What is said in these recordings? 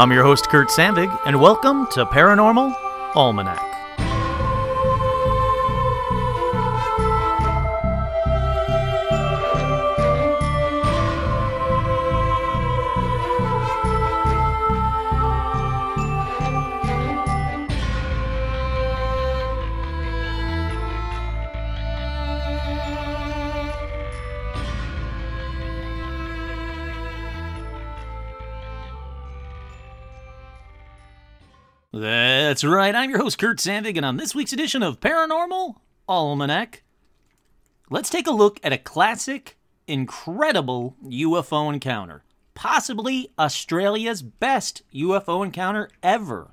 I'm your host, Kurt Sandvig, and welcome to Paranormal Almanac. That's right, I'm your host, Kurt Sandvig, and on this week's edition of Paranormal Almanac, let's take a look at a classic, incredible UFO encounter. Possibly Australia's best UFO encounter ever.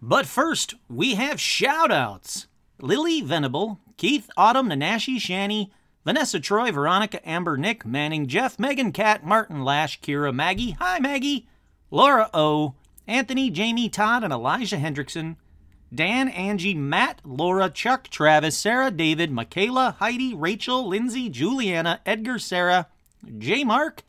But first, we have shoutouts. Lily Venable, Keith Autumn, Nanashi Shani, Vanessa Troy, Veronica Amber, Nick Manning, Jeff, Megan Cat, Martin Lash, Kira Maggie, Hi Maggie, Laura O, Anthony, Jamie, Todd, and Elijah Hendrickson, Dan, Angie, Matt, Laura, Chuck, Travis, Sarah, David, Michaela, Heidi, Rachel, Lindsay, Juliana, Edgar, Sarah, J. Mark,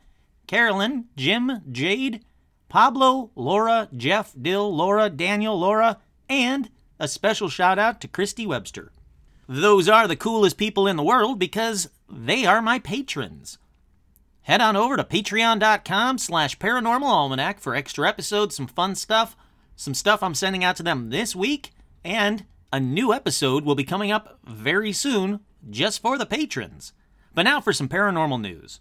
Carolyn, Jim, Jade, Pablo, Laura, Jeff, Dill, Laura, Daniel, Laura, and a special shout out to Christy Webster. Those are the coolest people in the world because they are my patrons. Head on over to patreon.com slash paranormal almanac for extra episodes, some fun stuff, some stuff I'm sending out to them this week, and a new episode will be coming up very soon just for the patrons. But now for some paranormal news.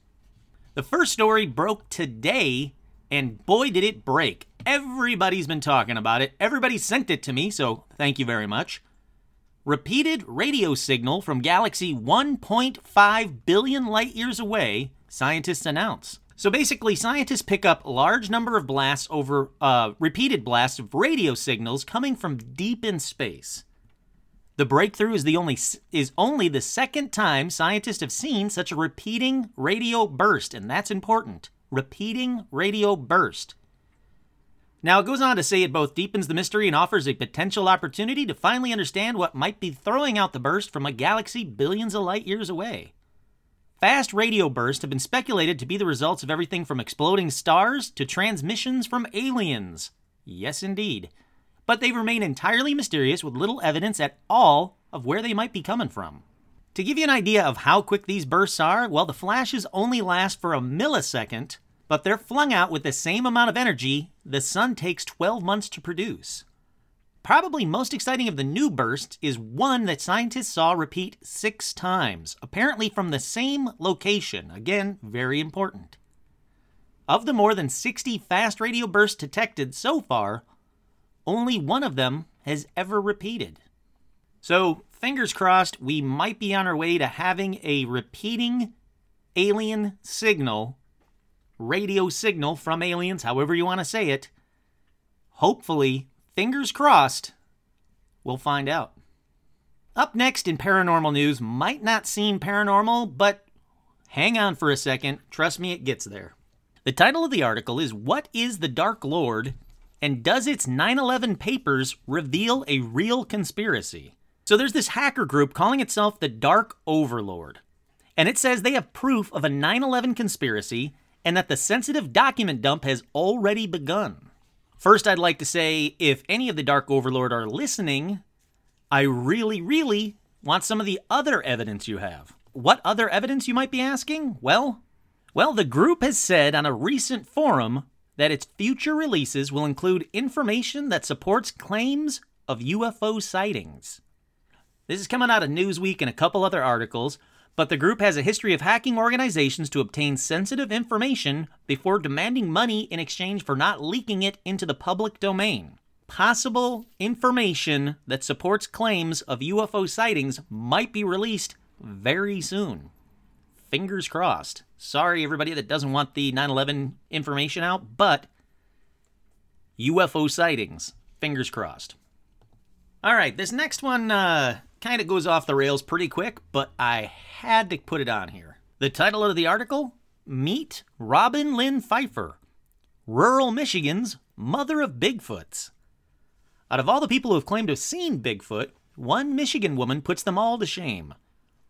The first story broke today, and boy, did it break. Everybody's been talking about it. Everybody sent it to me, so thank you very much. Repeated radio signal from galaxy 1.5 billion light years away, scientists announce. So basically, scientists pick up large number of blasts over uh, repeated blasts of radio signals coming from deep in space. The breakthrough is the only is only the second time scientists have seen such a repeating radio burst, and that's important. Repeating radio burst. Now it goes on to say it both deepens the mystery and offers a potential opportunity to finally understand what might be throwing out the burst from a galaxy billions of light years away. Fast radio bursts have been speculated to be the results of everything from exploding stars to transmissions from aliens. Yes, indeed. But they remain entirely mysterious with little evidence at all of where they might be coming from. To give you an idea of how quick these bursts are, well, the flashes only last for a millisecond, but they're flung out with the same amount of energy the sun takes 12 months to produce. Probably most exciting of the new bursts is one that scientists saw repeat six times, apparently from the same location. Again, very important. Of the more than 60 fast radio bursts detected so far, only one of them has ever repeated. So, fingers crossed, we might be on our way to having a repeating alien signal, radio signal from aliens, however you want to say it. Hopefully, fingers crossed, we'll find out. Up next in paranormal news might not seem paranormal, but hang on for a second. Trust me, it gets there. The title of the article is What is the Dark Lord? And does its 9 11 papers reveal a real conspiracy? So there's this hacker group calling itself the Dark Overlord. And it says they have proof of a 9 11 conspiracy and that the sensitive document dump has already begun. First, I'd like to say if any of the Dark Overlord are listening, I really, really want some of the other evidence you have. What other evidence, you might be asking? Well, well, the group has said on a recent forum that its future releases will include information that supports claims of UFO sightings. This is coming out of Newsweek and a couple other articles, but the group has a history of hacking organizations to obtain sensitive information before demanding money in exchange for not leaking it into the public domain. Possible information that supports claims of UFO sightings might be released very soon. Fingers crossed. Sorry, everybody that doesn't want the 9 11 information out, but UFO sightings. Fingers crossed. All right, this next one uh, kind of goes off the rails pretty quick, but I had to put it on here. The title of the article Meet Robin Lynn Pfeiffer, rural Michigan's mother of Bigfoots. Out of all the people who have claimed to have seen Bigfoot, one Michigan woman puts them all to shame.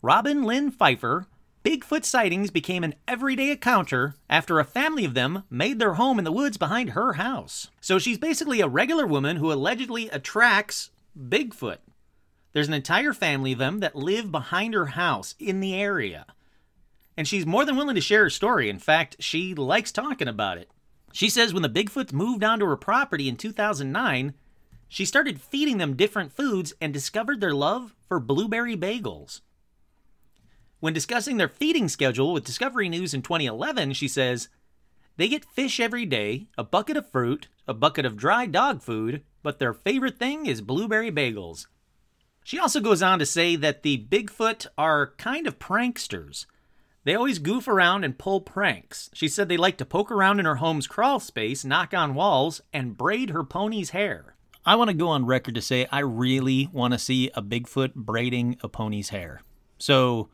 Robin Lynn Pfeiffer, Bigfoot sightings became an everyday encounter after a family of them made their home in the woods behind her house. So she's basically a regular woman who allegedly attracts Bigfoot. There's an entire family of them that live behind her house in the area. And she's more than willing to share her story. In fact, she likes talking about it. She says when the Bigfoots moved onto her property in 2009, she started feeding them different foods and discovered their love for blueberry bagels. When discussing their feeding schedule with Discovery News in 2011, she says, They get fish every day, a bucket of fruit, a bucket of dry dog food, but their favorite thing is blueberry bagels. She also goes on to say that the Bigfoot are kind of pranksters. They always goof around and pull pranks. She said they like to poke around in her home's crawl space, knock on walls, and braid her pony's hair. I want to go on record to say I really want to see a Bigfoot braiding a pony's hair. So,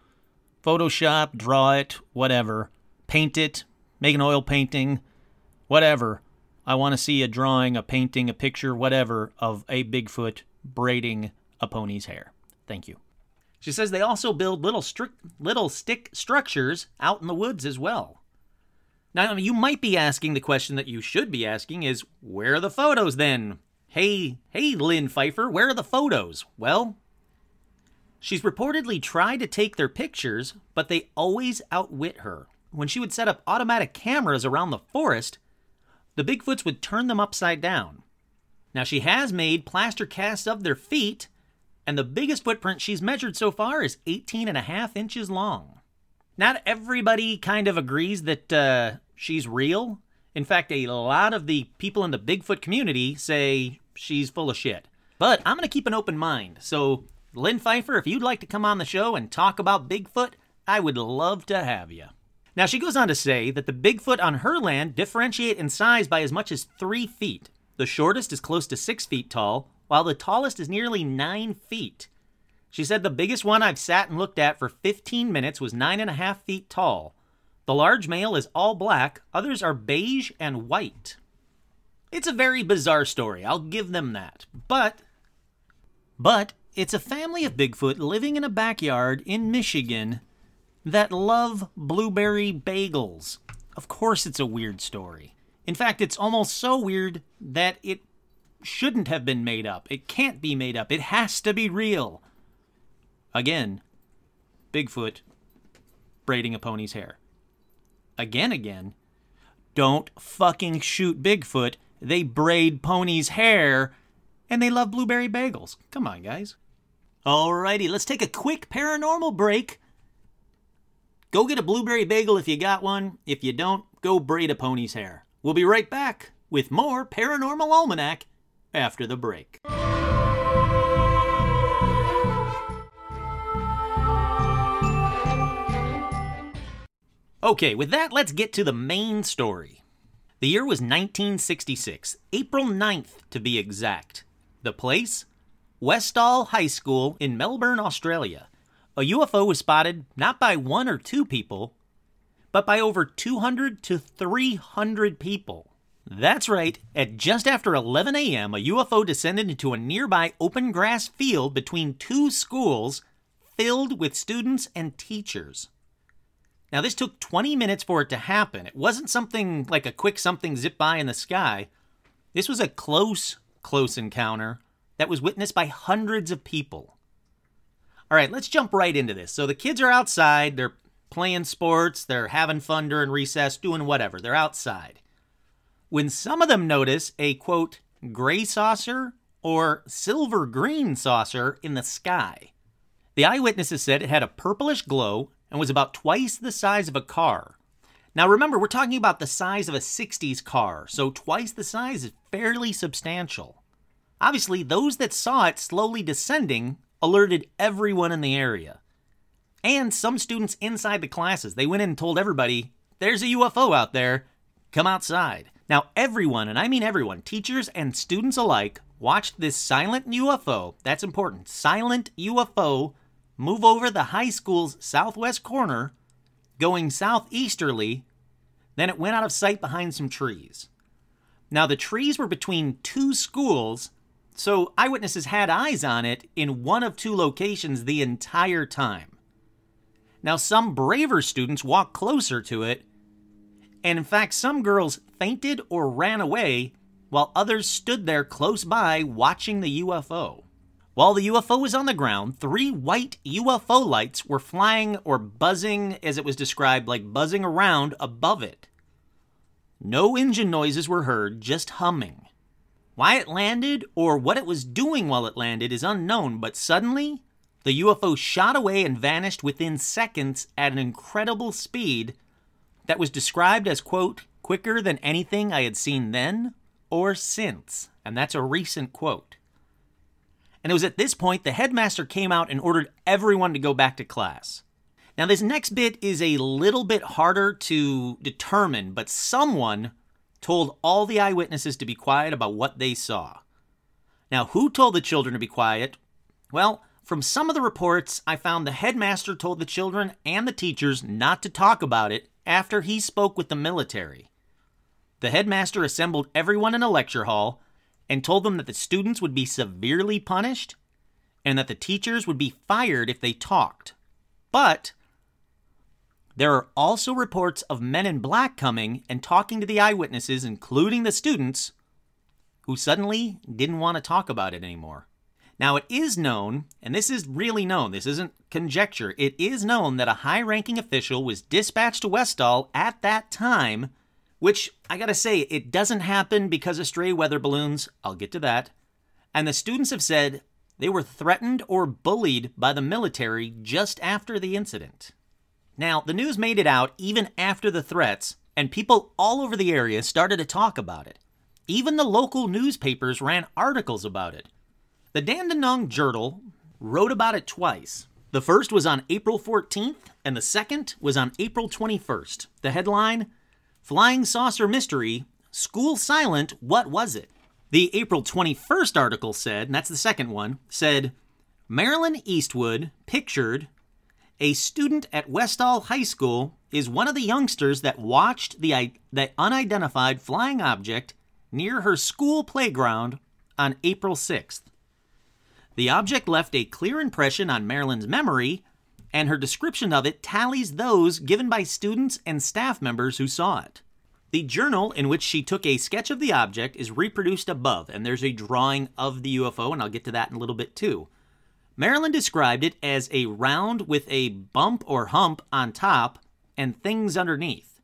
Photoshop, draw it, whatever, paint it, make an oil painting, whatever. I want to see a drawing, a painting, a picture, whatever, of a Bigfoot braiding a pony's hair. Thank you. She says they also build little stri- little stick structures out in the woods as well. Now, you might be asking the question that you should be asking is where are the photos then? Hey, hey, Lynn Pfeiffer, where are the photos? Well, She's reportedly tried to take their pictures, but they always outwit her. When she would set up automatic cameras around the forest, the Bigfoots would turn them upside down. Now, she has made plaster casts of their feet, and the biggest footprint she's measured so far is 18 and a half inches long. Not everybody kind of agrees that uh, she's real. In fact, a lot of the people in the Bigfoot community say she's full of shit. But I'm going to keep an open mind, so Lynn Pfeiffer, if you'd like to come on the show and talk about Bigfoot, I would love to have you. Now, she goes on to say that the Bigfoot on her land differentiate in size by as much as three feet. The shortest is close to six feet tall, while the tallest is nearly nine feet. She said the biggest one I've sat and looked at for 15 minutes was nine and a half feet tall. The large male is all black, others are beige and white. It's a very bizarre story, I'll give them that. But, but it's a family of Bigfoot living in a backyard in Michigan that love blueberry bagels. Of course, it's a weird story. In fact, it's almost so weird that it shouldn't have been made up. It can't be made up. It has to be real. Again, Bigfoot braiding a pony's hair. Again, again, don't fucking shoot Bigfoot. They braid pony's hair and they love blueberry bagels. Come on, guys. Alrighty, let's take a quick paranormal break. Go get a blueberry bagel if you got one. If you don't, go braid a pony's hair. We'll be right back with more Paranormal Almanac after the break. Okay, with that, let's get to the main story. The year was 1966, April 9th to be exact. The place? Westall High School in Melbourne, Australia. A UFO was spotted not by one or two people, but by over 200 to 300 people. That's right, at just after 11 a.m., a UFO descended into a nearby open grass field between two schools filled with students and teachers. Now, this took 20 minutes for it to happen. It wasn't something like a quick something zip by in the sky. This was a close close encounter that was witnessed by hundreds of people. All right, let's jump right into this. So the kids are outside, they're playing sports, they're having fun during recess, doing whatever. They're outside. When some of them notice a quote, gray saucer or silver green saucer in the sky. The eyewitnesses said it had a purplish glow and was about twice the size of a car. Now remember, we're talking about the size of a 60s car, so twice the size is fairly substantial. Obviously, those that saw it slowly descending alerted everyone in the area. And some students inside the classes, they went in and told everybody, there's a UFO out there, come outside. Now, everyone, and I mean everyone, teachers and students alike, watched this silent UFO, that's important, silent UFO, move over the high school's southwest corner going southeasterly, then it went out of sight behind some trees. Now, the trees were between two schools, so eyewitnesses had eyes on it in one of two locations the entire time. Now, some braver students walked closer to it, and in fact, some girls fainted or ran away while others stood there close by watching the UFO. While the UFO was on the ground, three white UFO lights were flying or buzzing, as it was described, like buzzing around above it. No engine noises were heard, just humming. Why it landed or what it was doing while it landed is unknown, but suddenly, the UFO shot away and vanished within seconds at an incredible speed that was described as, quote, quicker than anything I had seen then or since. And that's a recent quote. And it was at this point the headmaster came out and ordered everyone to go back to class. Now, this next bit is a little bit harder to determine, but someone told all the eyewitnesses to be quiet about what they saw. Now, who told the children to be quiet? Well, from some of the reports, I found the headmaster told the children and the teachers not to talk about it after he spoke with the military. The headmaster assembled everyone in a lecture hall and told them that the students would be severely punished and that the teachers would be fired if they talked. But there are also reports of men in black coming and talking to the eyewitnesses, including the students, who suddenly didn't want to talk about it anymore. Now, it is known, and this is really known, this isn't conjecture, it is known that a high ranking official was dispatched to Westall at that time which I gotta say, it doesn't happen because of stray weather balloons. I'll get to that. And the students have said they were threatened or bullied by the military just after the incident. Now, the news made it out even after the threats, and people all over the area started to talk about it. Even the local newspapers ran articles about it. The Dandenong Journal wrote about it twice. The first was on April 14th, and the second was on April 21st. The headline Flying Saucer Mystery School Silent, What Was It? The April 21st article said, and that's the second one, said Marilyn Eastwood pictured a student at Westall High School is one of the youngsters that watched the, the unidentified flying object near her school playground on April 6th. The object left a clear impression on Marilyn's memory and her description of it tallies those given by students and staff members who saw it. The journal in which she took a sketch of the object is reproduced above, and there's a drawing of the UFO, and I'll get to that in a little bit too. Marilyn described it as a round with a bump or hump on top and things underneath.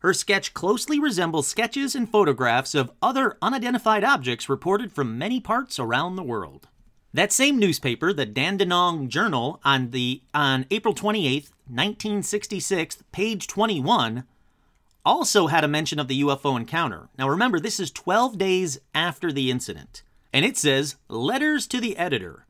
Her sketch closely resembles sketches and photographs of other unidentified objects reported from many parts around the world. That same newspaper, the Dandenong Journal, on the on April 28, 1966, page 21, also had a mention of the UFO encounter. Now remember, this is 12 days after the incident, and it says letters to the editor.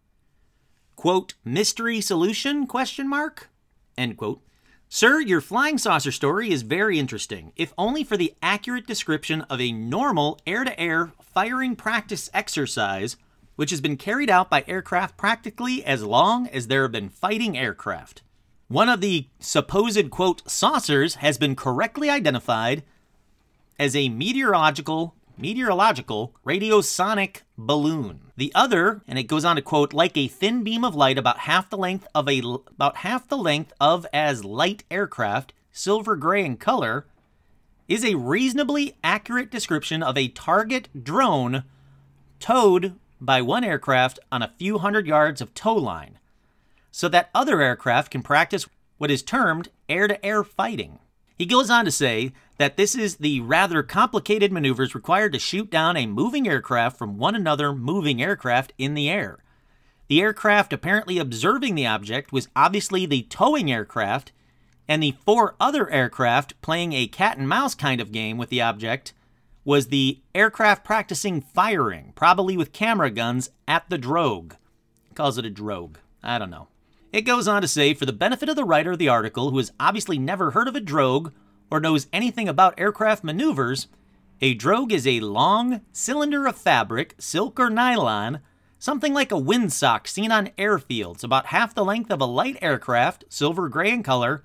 Quote, mystery solution question mark? End quote. Sir, your flying saucer story is very interesting, if only for the accurate description of a normal air to air firing practice exercise which has been carried out by aircraft practically as long as there have been fighting aircraft. One of the supposed, quote, saucers has been correctly identified as a meteorological meteorological radiosonde balloon. The other, and it goes on to quote, like a thin beam of light about half the length of a about half the length of as light aircraft, silver gray in color, is a reasonably accurate description of a target drone towed by one aircraft on a few hundred yards of tow line, so that other aircraft can practice what is termed air to air fighting. He goes on to say that this is the rather complicated maneuvers required to shoot down a moving aircraft from one another moving aircraft in the air. The aircraft apparently observing the object was obviously the towing aircraft, and the four other aircraft playing a cat and mouse kind of game with the object was the aircraft practicing firing, probably with camera guns, at the drogue. He calls it a drogue. I don't know. It goes on to say, for the benefit of the writer of the article, who has obviously never heard of a drogue or knows anything about aircraft maneuvers, a drogue is a long cylinder of fabric, silk or nylon, something like a windsock seen on airfields, about half the length of a light aircraft, silver gray in color,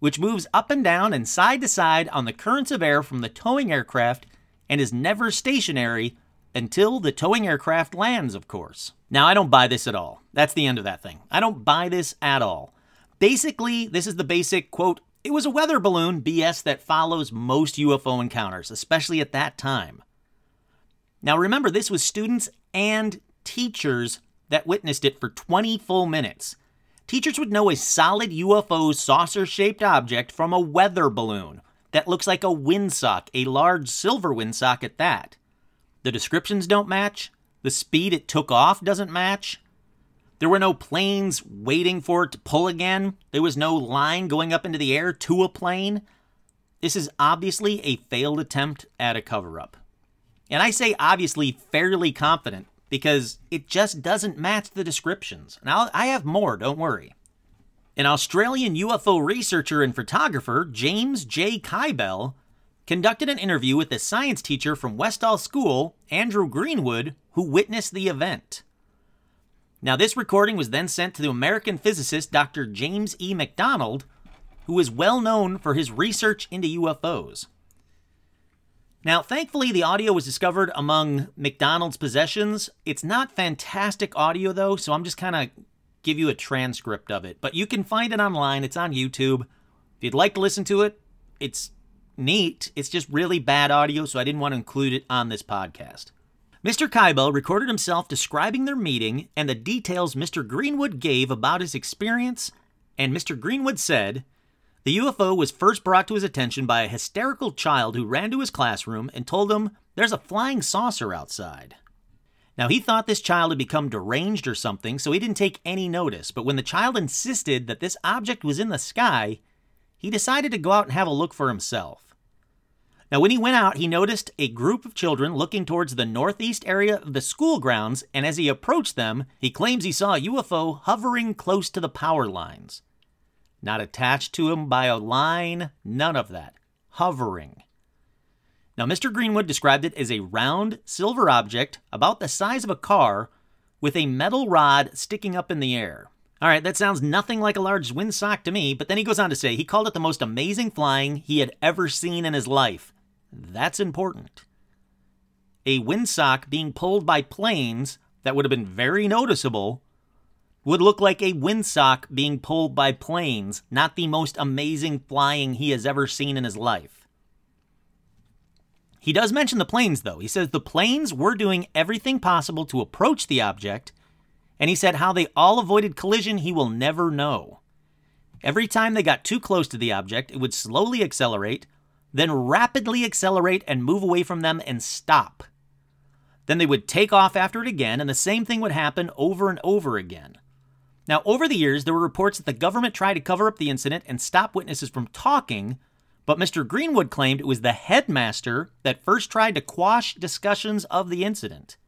which moves up and down and side to side on the currents of air from the towing aircraft and is never stationary until the towing aircraft lands, of course. Now, I don't buy this at all. That's the end of that thing. I don't buy this at all. Basically, this is the basic quote, it was a weather balloon BS that follows most UFO encounters, especially at that time. Now remember, this was students and teachers that witnessed it for 20 full minutes. Teachers would know a solid UFO saucer shaped object from a weather balloon that looks like a windsock, a large silver windsock at that. The descriptions don't match, the speed it took off doesn't match. There were no planes waiting for it to pull again. There was no line going up into the air to a plane. This is obviously a failed attempt at a cover up. And I say obviously fairly confident because it just doesn't match the descriptions. Now, I have more, don't worry. An Australian UFO researcher and photographer, James J. Kybell, conducted an interview with a science teacher from Westall School, Andrew Greenwood, who witnessed the event. Now, this recording was then sent to the American physicist Dr. James E. McDonald, who is well known for his research into UFOs. Now, thankfully, the audio was discovered among McDonald's possessions. It's not fantastic audio, though, so I'm just kind of give you a transcript of it. But you can find it online. It's on YouTube. If you'd like to listen to it, it's neat. It's just really bad audio, so I didn't want to include it on this podcast. Mr. Kybell recorded himself describing their meeting and the details Mr. Greenwood gave about his experience, and Mr. Greenwood said, the UFO was first brought to his attention by a hysterical child who ran to his classroom and told him there's a flying saucer outside. Now, he thought this child had become deranged or something, so he didn't take any notice. But when the child insisted that this object was in the sky, he decided to go out and have a look for himself. Now, when he went out, he noticed a group of children looking towards the northeast area of the school grounds, and as he approached them, he claims he saw a UFO hovering close to the power lines. Not attached to him by a line, none of that. Hovering. Now, Mr. Greenwood described it as a round silver object about the size of a car with a metal rod sticking up in the air. All right, that sounds nothing like a large windsock to me, but then he goes on to say he called it the most amazing flying he had ever seen in his life. That's important. A windsock being pulled by planes that would have been very noticeable would look like a windsock being pulled by planes, not the most amazing flying he has ever seen in his life. He does mention the planes, though. He says the planes were doing everything possible to approach the object, and he said how they all avoided collision he will never know. Every time they got too close to the object, it would slowly accelerate, then rapidly accelerate and move away from them and stop. Then they would take off after it again, and the same thing would happen over and over again. Now, over the years, there were reports that the government tried to cover up the incident and stop witnesses from talking, but Mr. Greenwood claimed it was the headmaster that first tried to quash discussions of the incident.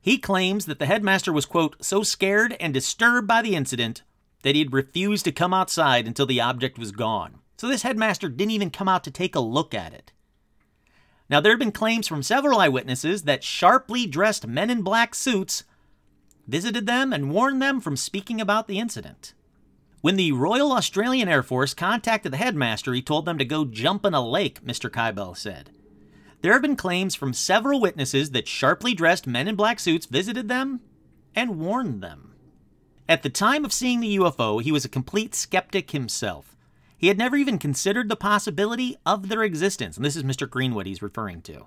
He claims that the headmaster was, quote, so scared and disturbed by the incident that he had refused to come outside until the object was gone. So this headmaster didn't even come out to take a look at it. Now, there have been claims from several eyewitnesses that sharply dressed men in black suits visited them, and warned them from speaking about the incident. When the Royal Australian Air Force contacted the headmaster, he told them to go jump in a lake, Mr. Kybell said. There have been claims from several witnesses that sharply dressed men in black suits visited them and warned them. At the time of seeing the UFO, he was a complete skeptic himself. He had never even considered the possibility of their existence, and this is Mr. Greenwood he's referring to.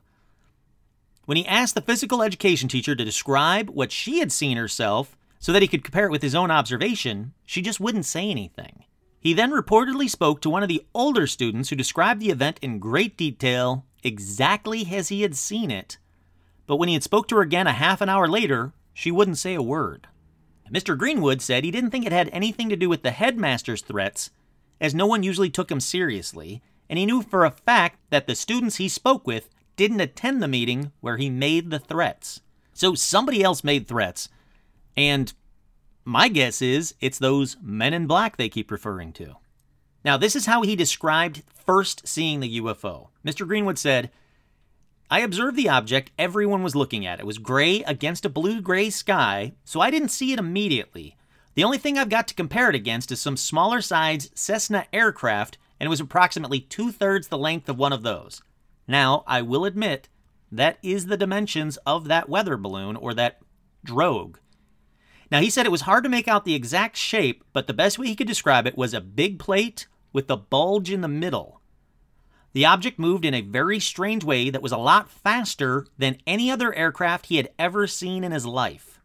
When he asked the physical education teacher to describe what she had seen herself so that he could compare it with his own observation, she just wouldn't say anything. He then reportedly spoke to one of the older students who described the event in great detail, exactly as he had seen it. But when he had spoke to her again a half an hour later, she wouldn't say a word. Mr. Greenwood said he didn't think it had anything to do with the headmaster's threats, as no one usually took him seriously, and he knew for a fact that the students he spoke with didn't attend the meeting where he made the threats. So somebody else made threats. And my guess is it's those men in black they keep referring to. Now, this is how he described first seeing the UFO. Mr. Greenwood said, I observed the object everyone was looking at. It was gray against a blue gray sky, so I didn't see it immediately. The only thing I've got to compare it against is some smaller sized Cessna aircraft, and it was approximately two thirds the length of one of those. Now, I will admit, that is the dimensions of that weather balloon or that drogue. Now, he said it was hard to make out the exact shape, but the best way he could describe it was a big plate with a bulge in the middle. The object moved in a very strange way that was a lot faster than any other aircraft he had ever seen in his life.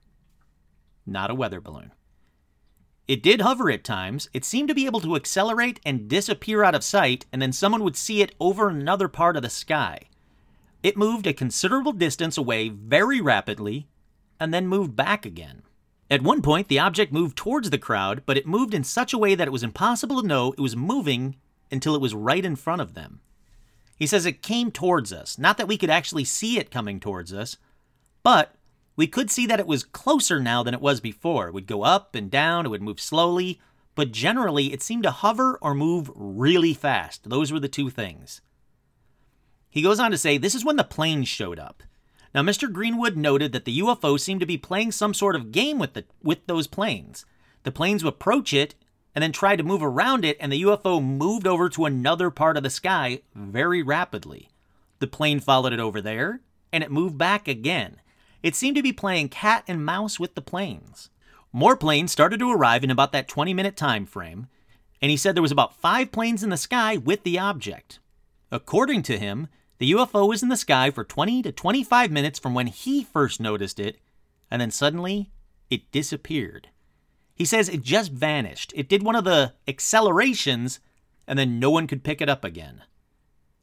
Not a weather balloon. It did hover at times. It seemed to be able to accelerate and disappear out of sight, and then someone would see it over another part of the sky. It moved a considerable distance away very rapidly, and then moved back again. At one point, the object moved towards the crowd, but it moved in such a way that it was impossible to know it was moving until it was right in front of them. He says it came towards us, not that we could actually see it coming towards us, but we could see that it was closer now than it was before. It would go up and down, it would move slowly, but generally it seemed to hover or move really fast. Those were the two things. He goes on to say this is when the planes showed up. Now, Mr. Greenwood noted that the UFO seemed to be playing some sort of game with the with those planes. The planes would approach it and then try to move around it, and the UFO moved over to another part of the sky very rapidly. The plane followed it over there, and it moved back again. It seemed to be playing cat and mouse with the planes. More planes started to arrive in about that 20 minute time frame, and he said there was about five planes in the sky with the object. According to him, the UFO was in the sky for 20 to 25 minutes from when he first noticed it, and then suddenly it disappeared. He says it just vanished. It did one of the accelerations, and then no one could pick it up again.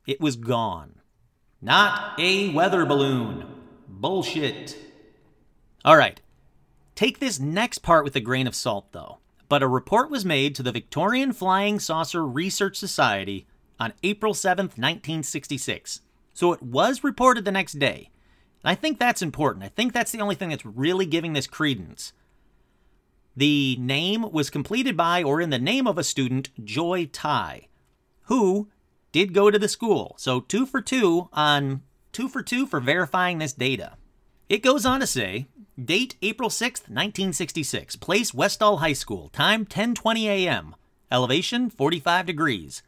It was gone. Not a weather balloon. Bullshit. All right. Take this next part with a grain of salt, though. But a report was made to the Victorian Flying Saucer Research Society on April 7th, 1966. So it was reported the next day. And I think that's important. I think that's the only thing that's really giving this credence. The name was completed by or in the name of a student, Joy Tai, who did go to the school. So two for two on two for two for verifying this data. It goes on to say, date April 6th, 1966, place Westall High School, time 10:20 a.m., elevation 45 degrees.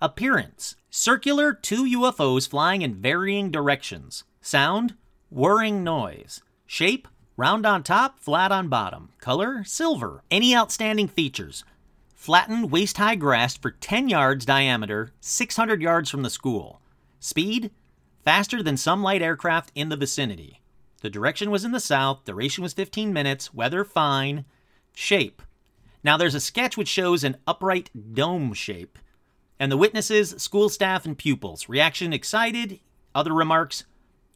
Appearance circular two UFOs flying in varying directions. Sound whirring noise. Shape round on top, flat on bottom. Color silver. Any outstanding features? Flattened waist high grass for 10 yards diameter, 600 yards from the school. Speed faster than some light aircraft in the vicinity. The direction was in the south, duration was 15 minutes, weather fine. Shape. Now there's a sketch which shows an upright dome shape. And the witnesses, school staff, and pupils. Reaction excited. Other remarks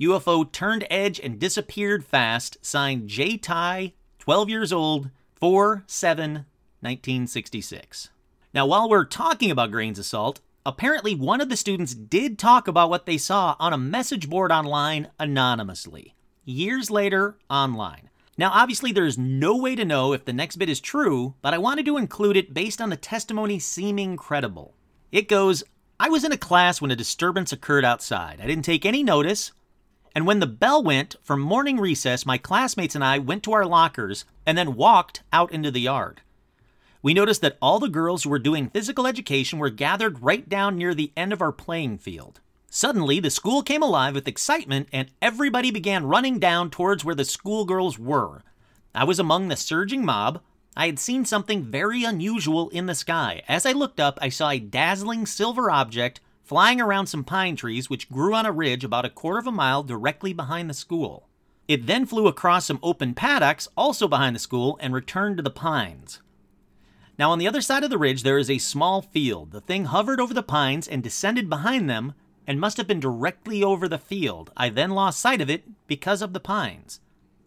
UFO turned edge and disappeared fast. Signed J. Ty, 12 years old, 4 7 1966. Now, while we're talking about grains of salt, apparently one of the students did talk about what they saw on a message board online anonymously. Years later, online. Now, obviously, there's no way to know if the next bit is true, but I wanted to include it based on the testimony seeming credible. It goes I was in a class when a disturbance occurred outside. I didn't take any notice. And when the bell went for morning recess, my classmates and I went to our lockers and then walked out into the yard. We noticed that all the girls who were doing physical education were gathered right down near the end of our playing field. Suddenly, the school came alive with excitement and everybody began running down towards where the schoolgirls were. I was among the surging mob, I had seen something very unusual in the sky. As I looked up, I saw a dazzling silver object flying around some pine trees which grew on a ridge about a quarter of a mile directly behind the school. It then flew across some open paddocks also behind the school and returned to the pines. Now, on the other side of the ridge, there is a small field. The thing hovered over the pines and descended behind them and must have been directly over the field. I then lost sight of it because of the pines.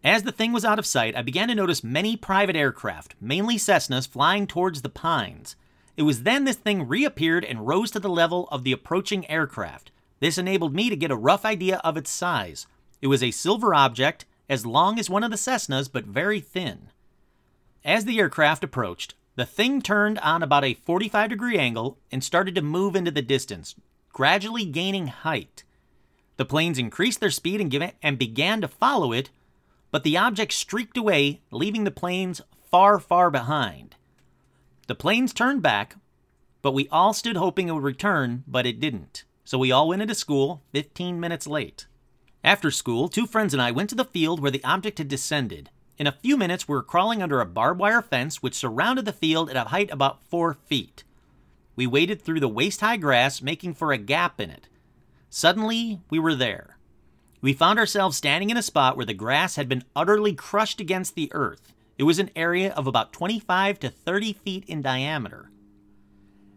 As the thing was out of sight, I began to notice many private aircraft, mainly Cessnas, flying towards the pines. It was then this thing reappeared and rose to the level of the approaching aircraft. This enabled me to get a rough idea of its size. It was a silver object, as long as one of the Cessnas, but very thin. As the aircraft approached, the thing turned on about a 45 degree angle and started to move into the distance, gradually gaining height. The planes increased their speed and, and began to follow it, but the object streaked away, leaving the planes far, far behind. The planes turned back, but we all stood hoping it would return, but it didn't. So we all went into school 15 minutes late. After school, two friends and I went to the field where the object had descended. In a few minutes, we were crawling under a barbed wire fence which surrounded the field at a height about four feet. We waded through the waist high grass, making for a gap in it. Suddenly, we were there. We found ourselves standing in a spot where the grass had been utterly crushed against the earth. It was an area of about 25 to 30 feet in diameter.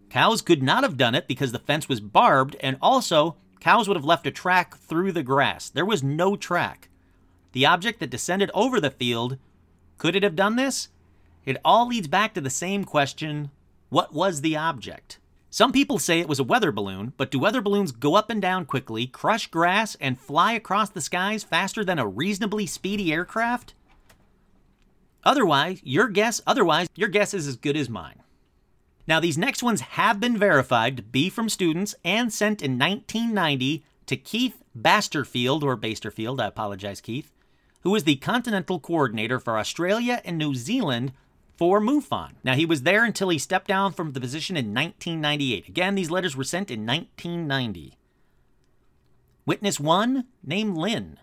Cows could not have done it because the fence was barbed, and also, cows would have left a track through the grass. There was no track. The object that descended over the field, could it have done this? It all leads back to the same question what was the object? Some people say it was a weather balloon, but do weather balloons go up and down quickly, crush grass, and fly across the skies faster than a reasonably speedy aircraft? Otherwise, your guess, otherwise, your guess is as good as mine. Now, these next ones have been verified to be from students and sent in 1990 to Keith Basterfield, or Basterfield, I apologize, Keith, who was the continental coordinator for Australia and New Zealand for MUFON. Now, he was there until he stepped down from the position in 1998. Again, these letters were sent in 1990. Witness 1, named Lynn.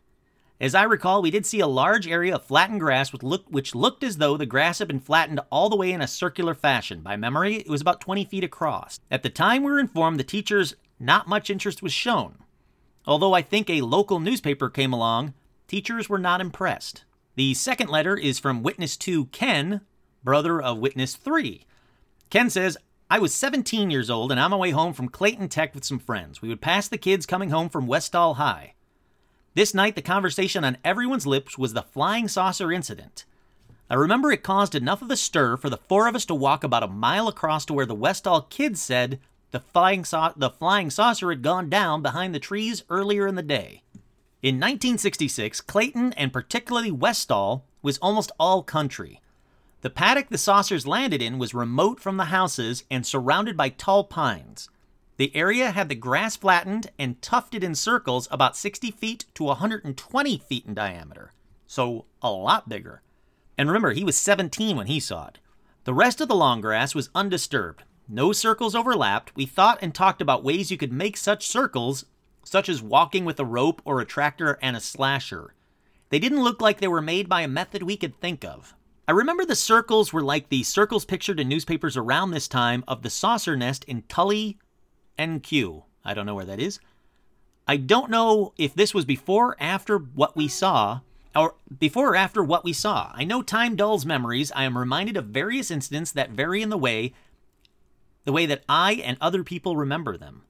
As I recall, we did see a large area of flattened grass which looked, which looked as though the grass had been flattened all the way in a circular fashion. By memory, it was about 20 feet across. At the time, we were informed the teachers not much interest was shown. Although I think a local newspaper came along, teachers were not impressed. The second letter is from Witness 2 Ken, brother of Witness 3. Ken says, I was 17 years old and on my way home from Clayton Tech with some friends. We would pass the kids coming home from Westall High. This night, the conversation on everyone's lips was the flying saucer incident. I remember it caused enough of a stir for the four of us to walk about a mile across to where the Westall kids said the flying, sau- the flying saucer had gone down behind the trees earlier in the day. In 1966, Clayton, and particularly Westall, was almost all country. The paddock the saucers landed in was remote from the houses and surrounded by tall pines. The area had the grass flattened and tufted in circles about 60 feet to 120 feet in diameter, so a lot bigger. And remember, he was 17 when he saw it. The rest of the long grass was undisturbed. No circles overlapped. We thought and talked about ways you could make such circles, such as walking with a rope or a tractor and a slasher. They didn't look like they were made by a method we could think of. I remember the circles were like the circles pictured in newspapers around this time of the saucer nest in Tully, NQ. I don't know where that is. I don't know if this was before or after what we saw, or before or after what we saw. I know time dulls memories. I am reminded of various incidents that vary in the way the way that I and other people remember them.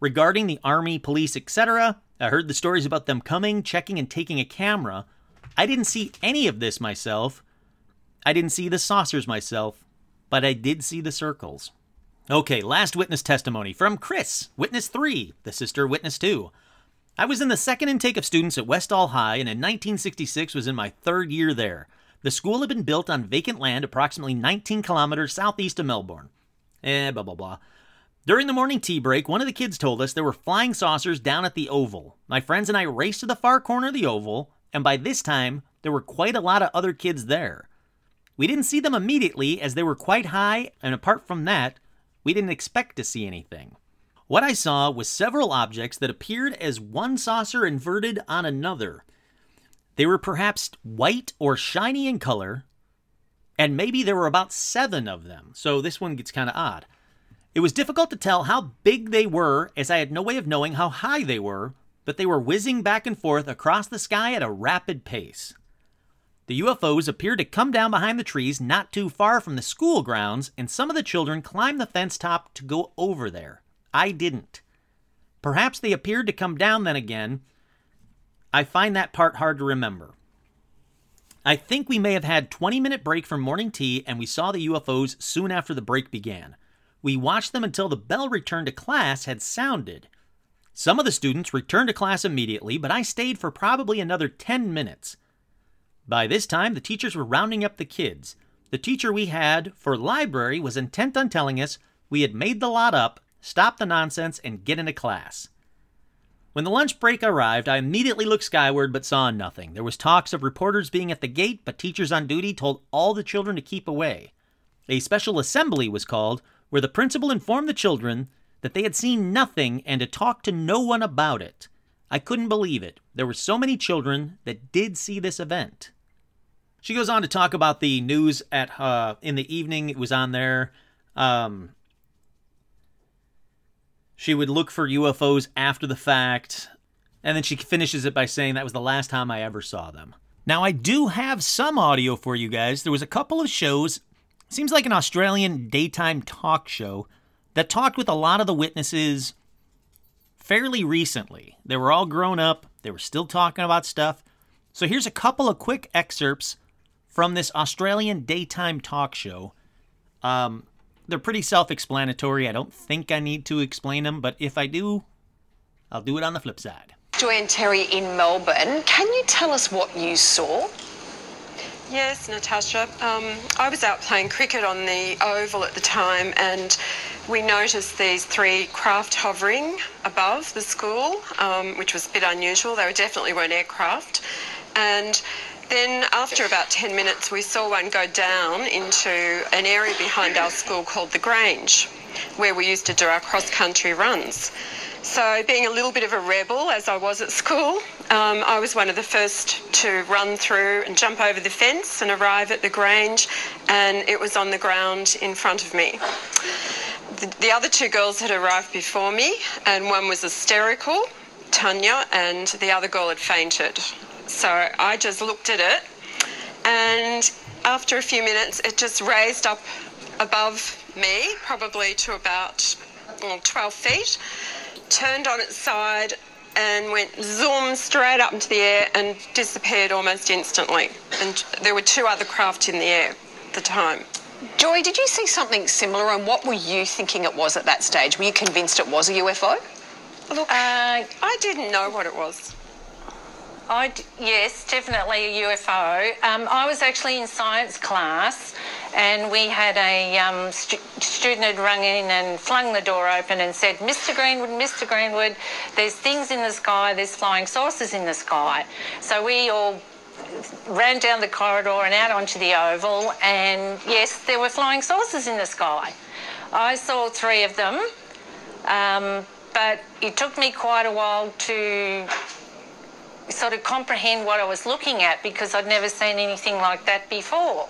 Regarding the army, police, etc., I heard the stories about them coming, checking, and taking a camera. I didn't see any of this myself. I didn't see the saucers myself, but I did see the circles. Okay, last witness testimony from Chris, witness 3, the sister witness 2. I was in the second intake of students at Westall High and in 1966 was in my third year there. The school had been built on vacant land approximately 19 kilometers southeast of Melbourne. Eh, blah, blah, blah. During the morning tea break, one of the kids told us there were flying saucers down at the Oval. My friends and I raced to the far corner of the Oval, and by this time, there were quite a lot of other kids there. We didn't see them immediately as they were quite high, and apart from that, we didn't expect to see anything. What I saw was several objects that appeared as one saucer inverted on another. They were perhaps white or shiny in color, and maybe there were about seven of them, so this one gets kind of odd. It was difficult to tell how big they were, as I had no way of knowing how high they were, but they were whizzing back and forth across the sky at a rapid pace. The UFOs appeared to come down behind the trees not too far from the school grounds, and some of the children climbed the fence top to go over there. I didn't. Perhaps they appeared to come down then again. I find that part hard to remember. I think we may have had 20 minute break from morning tea and we saw the UFOs soon after the break began. We watched them until the bell return to class had sounded. Some of the students returned to class immediately, but I stayed for probably another 10 minutes. By this time, the teachers were rounding up the kids. The teacher we had for library was intent on telling us we had made the lot up, stop the nonsense, and get into class. When the lunch break arrived, I immediately looked skyward but saw nothing. There was talks of reporters being at the gate, but teachers on duty told all the children to keep away. A special assembly was called, where the principal informed the children that they had seen nothing and to talk to no one about it. I couldn't believe it. There were so many children that did see this event. She goes on to talk about the news at uh, in the evening. It was on there. Um, she would look for UFOs after the fact, and then she finishes it by saying that was the last time I ever saw them. Now, I do have some audio for you guys. There was a couple of shows, seems like an Australian daytime talk show, that talked with a lot of the witnesses fairly recently. They were all grown up, they were still talking about stuff. So here's a couple of quick excerpts from this Australian daytime talk show. Um, they're pretty self explanatory. I don't think I need to explain them, but if I do, I'll do it on the flip side. Joanne Terry in Melbourne. Can you tell us what you saw? Yes, Natasha. Um, I was out playing cricket on the oval at the time, and we noticed these three craft hovering above the school, um, which was a bit unusual. They were definitely weren't aircraft, and then after about 10 minutes, we saw one go down into an area behind our school called the Grange, where we used to do our cross country runs. So, being a little bit of a rebel as I was at school, um, I was one of the first to run through and jump over the fence and arrive at the Grange, and it was on the ground in front of me. The, the other two girls had arrived before me, and one was hysterical, Tanya, and the other girl had fainted. So I just looked at it, and after a few minutes, it just raised up above me, probably to about well, 12 feet turned on its side and went zoom straight up into the air and disappeared almost instantly. And there were two other craft in the air at the time. Joy, did you see something similar and what were you thinking it was at that stage? Were you convinced it was a UFO? Look, uh, I didn't know what it was. Yes, definitely a UFO. Um, I was actually in science class, and we had a um, stu- student had rung in and flung the door open and said, "Mr. Greenwood, Mr. Greenwood, there's things in the sky. There's flying saucers in the sky." So we all ran down the corridor and out onto the oval, and yes, there were flying saucers in the sky. I saw three of them, um, but it took me quite a while to sort of comprehend what I was looking at because I'd never seen anything like that before.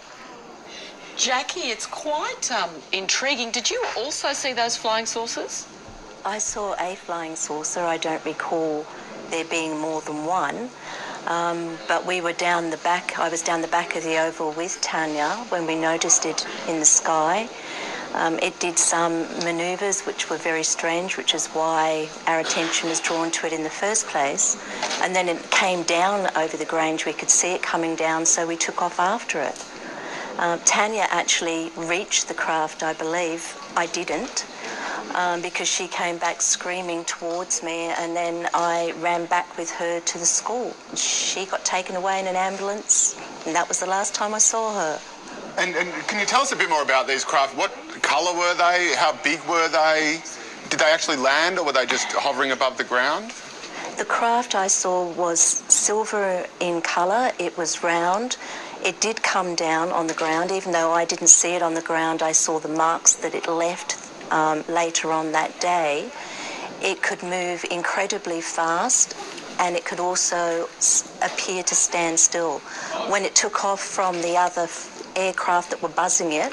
Jackie, it's quite um, intriguing. Did you also see those flying saucers? I saw a flying saucer. I don't recall there being more than one. Um, but we were down the back, I was down the back of the oval with Tanya when we noticed it in the sky. Um, it did some manoeuvres which were very strange, which is why our attention was drawn to it in the first place. And then it came down over the Grange. We could see it coming down, so we took off after it. Uh, Tanya actually reached the craft, I believe. I didn't. Um, because she came back screaming towards me, and then I ran back with her to the school. She got taken away in an ambulance, and that was the last time I saw her. And, and can you tell us a bit more about these craft? What colour were they? How big were they? Did they actually land or were they just hovering above the ground? The craft I saw was silver in colour, it was round. It did come down on the ground, even though I didn't see it on the ground, I saw the marks that it left um, later on that day. It could move incredibly fast and it could also appear to stand still. When it took off from the other aircraft that were buzzing it,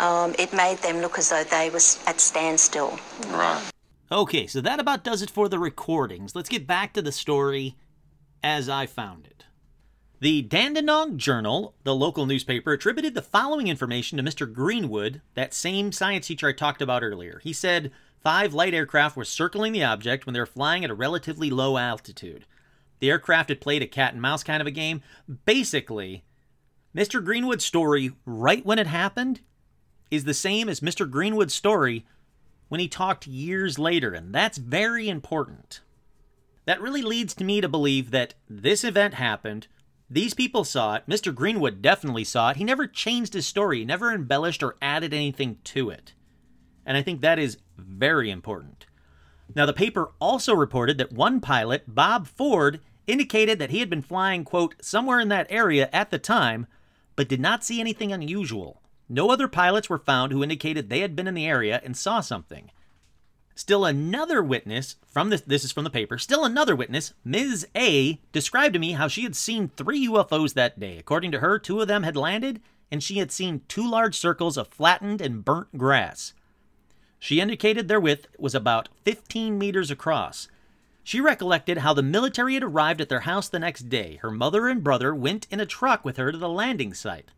um, it made them look as though they were at standstill. Right. Okay, so that about does it for the recordings. Let's get back to the story as I found it. The Dandenong Journal, the local newspaper, attributed the following information to Mr. Greenwood, that same science teacher I talked about earlier. He said five light aircraft were circling the object when they were flying at a relatively low altitude. The aircraft had played a cat and mouse kind of a game. Basically, Mr. Greenwood's story, right when it happened, is the same as Mr. Greenwood's story when he talked years later, and that's very important. That really leads to me to believe that this event happened, these people saw it, Mr. Greenwood definitely saw it, he never changed his story, he never embellished or added anything to it. And I think that is very important. Now, the paper also reported that one pilot, Bob Ford, indicated that he had been flying, quote, somewhere in that area at the time, but did not see anything unusual. No other pilots were found who indicated they had been in the area and saw something. Still another witness from this this is from the paper. Still another witness, Ms. A, described to me how she had seen three UFOs that day. According to her, two of them had landed and she had seen two large circles of flattened and burnt grass. She indicated their width was about 15 meters across. She recollected how the military had arrived at their house the next day. Her mother and brother went in a truck with her to the landing site.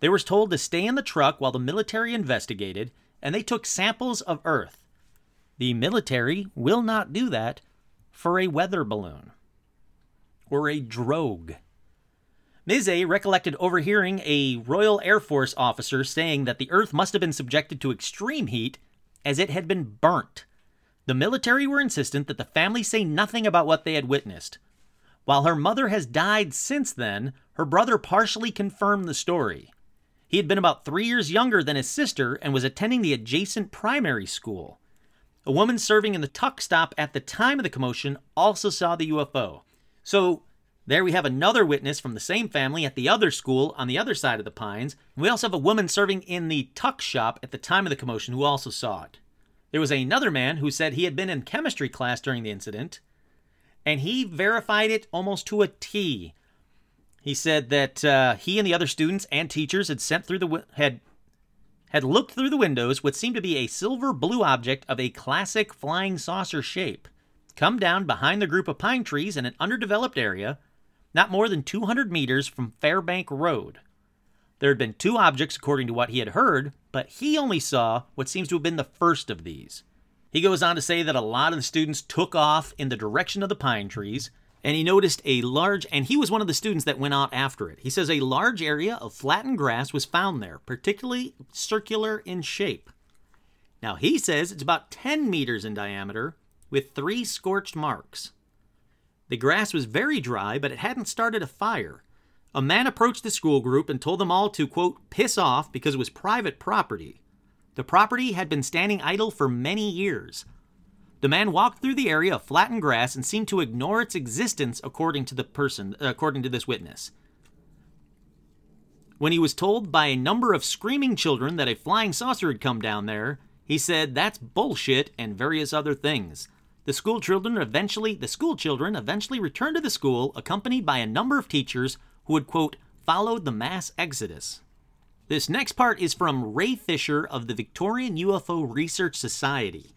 They were told to stay in the truck while the military investigated, and they took samples of Earth. The military will not do that for a weather balloon or a drogue. Ms. A recollected overhearing a Royal Air Force officer saying that the Earth must have been subjected to extreme heat as it had been burnt. The military were insistent that the family say nothing about what they had witnessed. While her mother has died since then, her brother partially confirmed the story. He had been about three years younger than his sister and was attending the adjacent primary school. A woman serving in the tuck stop at the time of the commotion also saw the UFO. So there we have another witness from the same family at the other school on the other side of the pines. We also have a woman serving in the tuck shop at the time of the commotion who also saw it. There was another man who said he had been in chemistry class during the incident, and he verified it almost to a T. He said that uh, he and the other students and teachers had sent through the had had looked through the windows what seemed to be a silver blue object of a classic flying saucer shape come down behind the group of pine trees in an underdeveloped area not more than 200 meters from Fairbank Road. There had been two objects according to what he had heard, but he only saw what seems to have been the first of these. He goes on to say that a lot of the students took off in the direction of the pine trees, and he noticed a large, and he was one of the students that went out after it. He says a large area of flattened grass was found there, particularly circular in shape. Now he says it's about 10 meters in diameter with three scorched marks. The grass was very dry, but it hadn't started a fire. A man approached the school group and told them all to, quote, piss off because it was private property. The property had been standing idle for many years. The man walked through the area of flattened grass and seemed to ignore its existence according to the person according to this witness. When he was told by a number of screaming children that a flying saucer had come down there, he said that's bullshit and various other things. The school children eventually the school children eventually returned to the school accompanied by a number of teachers who had quote followed the mass exodus. This next part is from Ray Fisher of the Victorian UFO Research Society.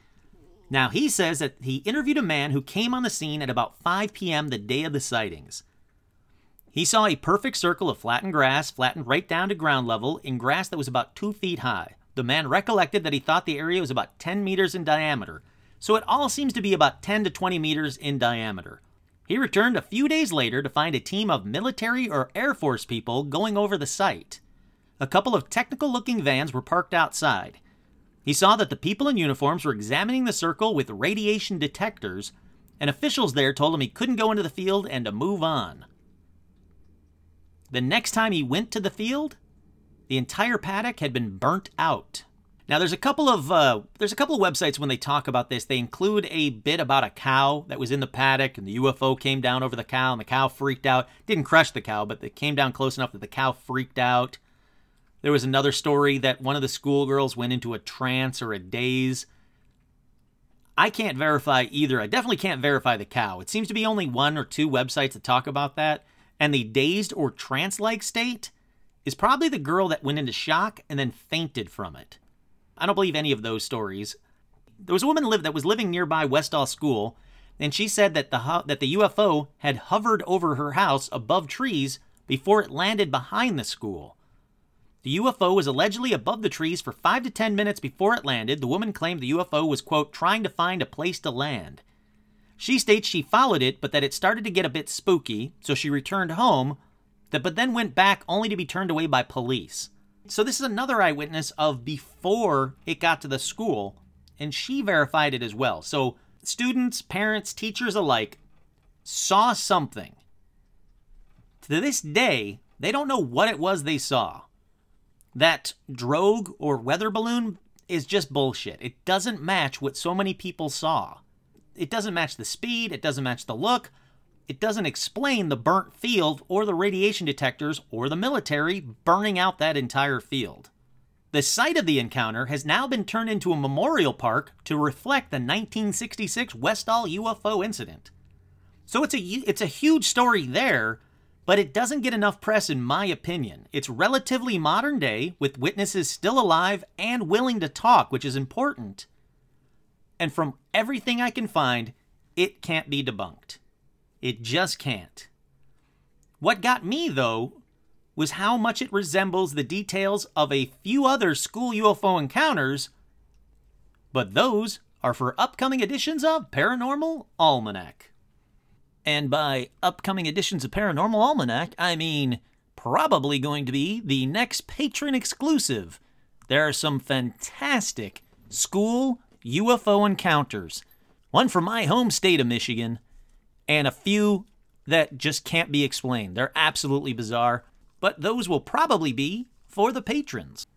Now, he says that he interviewed a man who came on the scene at about 5 p.m. the day of the sightings. He saw a perfect circle of flattened grass, flattened right down to ground level, in grass that was about two feet high. The man recollected that he thought the area was about 10 meters in diameter, so it all seems to be about 10 to 20 meters in diameter. He returned a few days later to find a team of military or Air Force people going over the site. A couple of technical looking vans were parked outside. He saw that the people in uniforms were examining the circle with radiation detectors, and officials there told him he couldn't go into the field and to move on. The next time he went to the field, the entire paddock had been burnt out. Now there's a couple of uh, there's a couple of websites when they talk about this. They include a bit about a cow that was in the paddock and the UFO came down over the cow and the cow freaked out. Didn't crush the cow, but it came down close enough that the cow freaked out. There was another story that one of the schoolgirls went into a trance or a daze. I can't verify either. I definitely can't verify the cow. It seems to be only one or two websites that talk about that. And the dazed or trance like state is probably the girl that went into shock and then fainted from it. I don't believe any of those stories. There was a woman that was living nearby Westall School, and she said that the that the UFO had hovered over her house above trees before it landed behind the school. The UFO was allegedly above the trees for 5 to 10 minutes before it landed. The woman claimed the UFO was quote trying to find a place to land. She states she followed it, but that it started to get a bit spooky, so she returned home, but then went back only to be turned away by police. So this is another eyewitness of before it got to the school, and she verified it as well. So students, parents, teachers alike saw something. To this day, they don't know what it was they saw. That drogue or weather balloon is just bullshit. It doesn't match what so many people saw. It doesn't match the speed, it doesn't match the look, it doesn't explain the burnt field or the radiation detectors or the military burning out that entire field. The site of the encounter has now been turned into a memorial park to reflect the 1966 Westall UFO incident. So it's a it's a huge story there, but it doesn't get enough press in my opinion. It's relatively modern day with witnesses still alive and willing to talk, which is important. And from everything I can find, it can't be debunked. It just can't. What got me though was how much it resembles the details of a few other school UFO encounters, but those are for upcoming editions of Paranormal Almanac. And by upcoming editions of Paranormal Almanac, I mean probably going to be the next patron exclusive. There are some fantastic school UFO encounters, one from my home state of Michigan, and a few that just can't be explained. They're absolutely bizarre, but those will probably be for the patrons.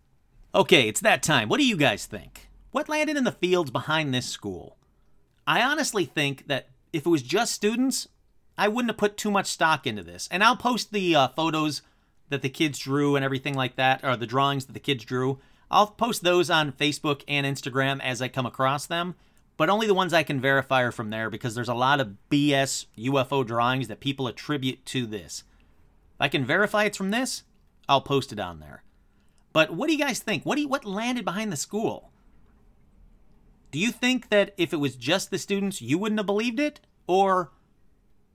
Okay, it's that time. What do you guys think? What landed in the fields behind this school? I honestly think that if it was just students, I wouldn't have put too much stock into this. And I'll post the uh, photos that the kids drew and everything like that, or the drawings that the kids drew. I'll post those on Facebook and Instagram as I come across them, but only the ones I can verify are from there because there's a lot of BS UFO drawings that people attribute to this. If I can verify it's from this, I'll post it on there. But what do you guys think? What do you, what landed behind the school? Do you think that if it was just the students, you wouldn't have believed it? Or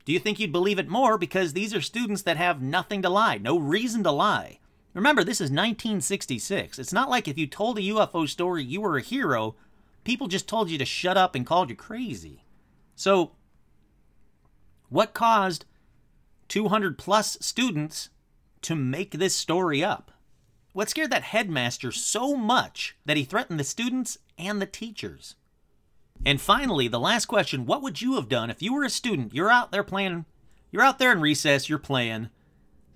do you think you'd believe it more because these are students that have nothing to lie, no reason to lie? Remember, this is 1966. It's not like if you told a UFO story, you were a hero. People just told you to shut up and called you crazy. So, what caused 200 plus students to make this story up? What scared that headmaster so much that he threatened the students and the teachers? And finally, the last question what would you have done if you were a student? You're out there playing, you're out there in recess, you're playing.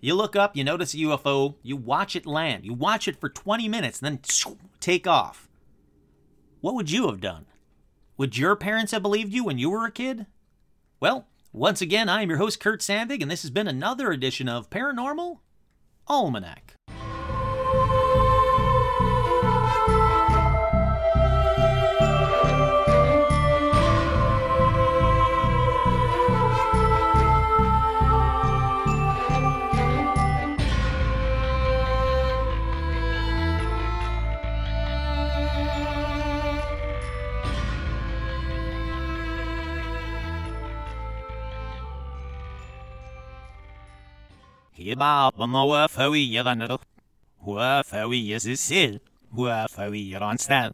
You look up, you notice a UFO, you watch it land. You watch it for 20 minutes, then take off. What would you have done? Would your parents have believed you when you were a kid? Well, once again, I am your host, Kurt Sandvig, and this has been another edition of Paranormal Almanac. بعضنا وفوي غنرخ وفوي سلسل وفوي رانستال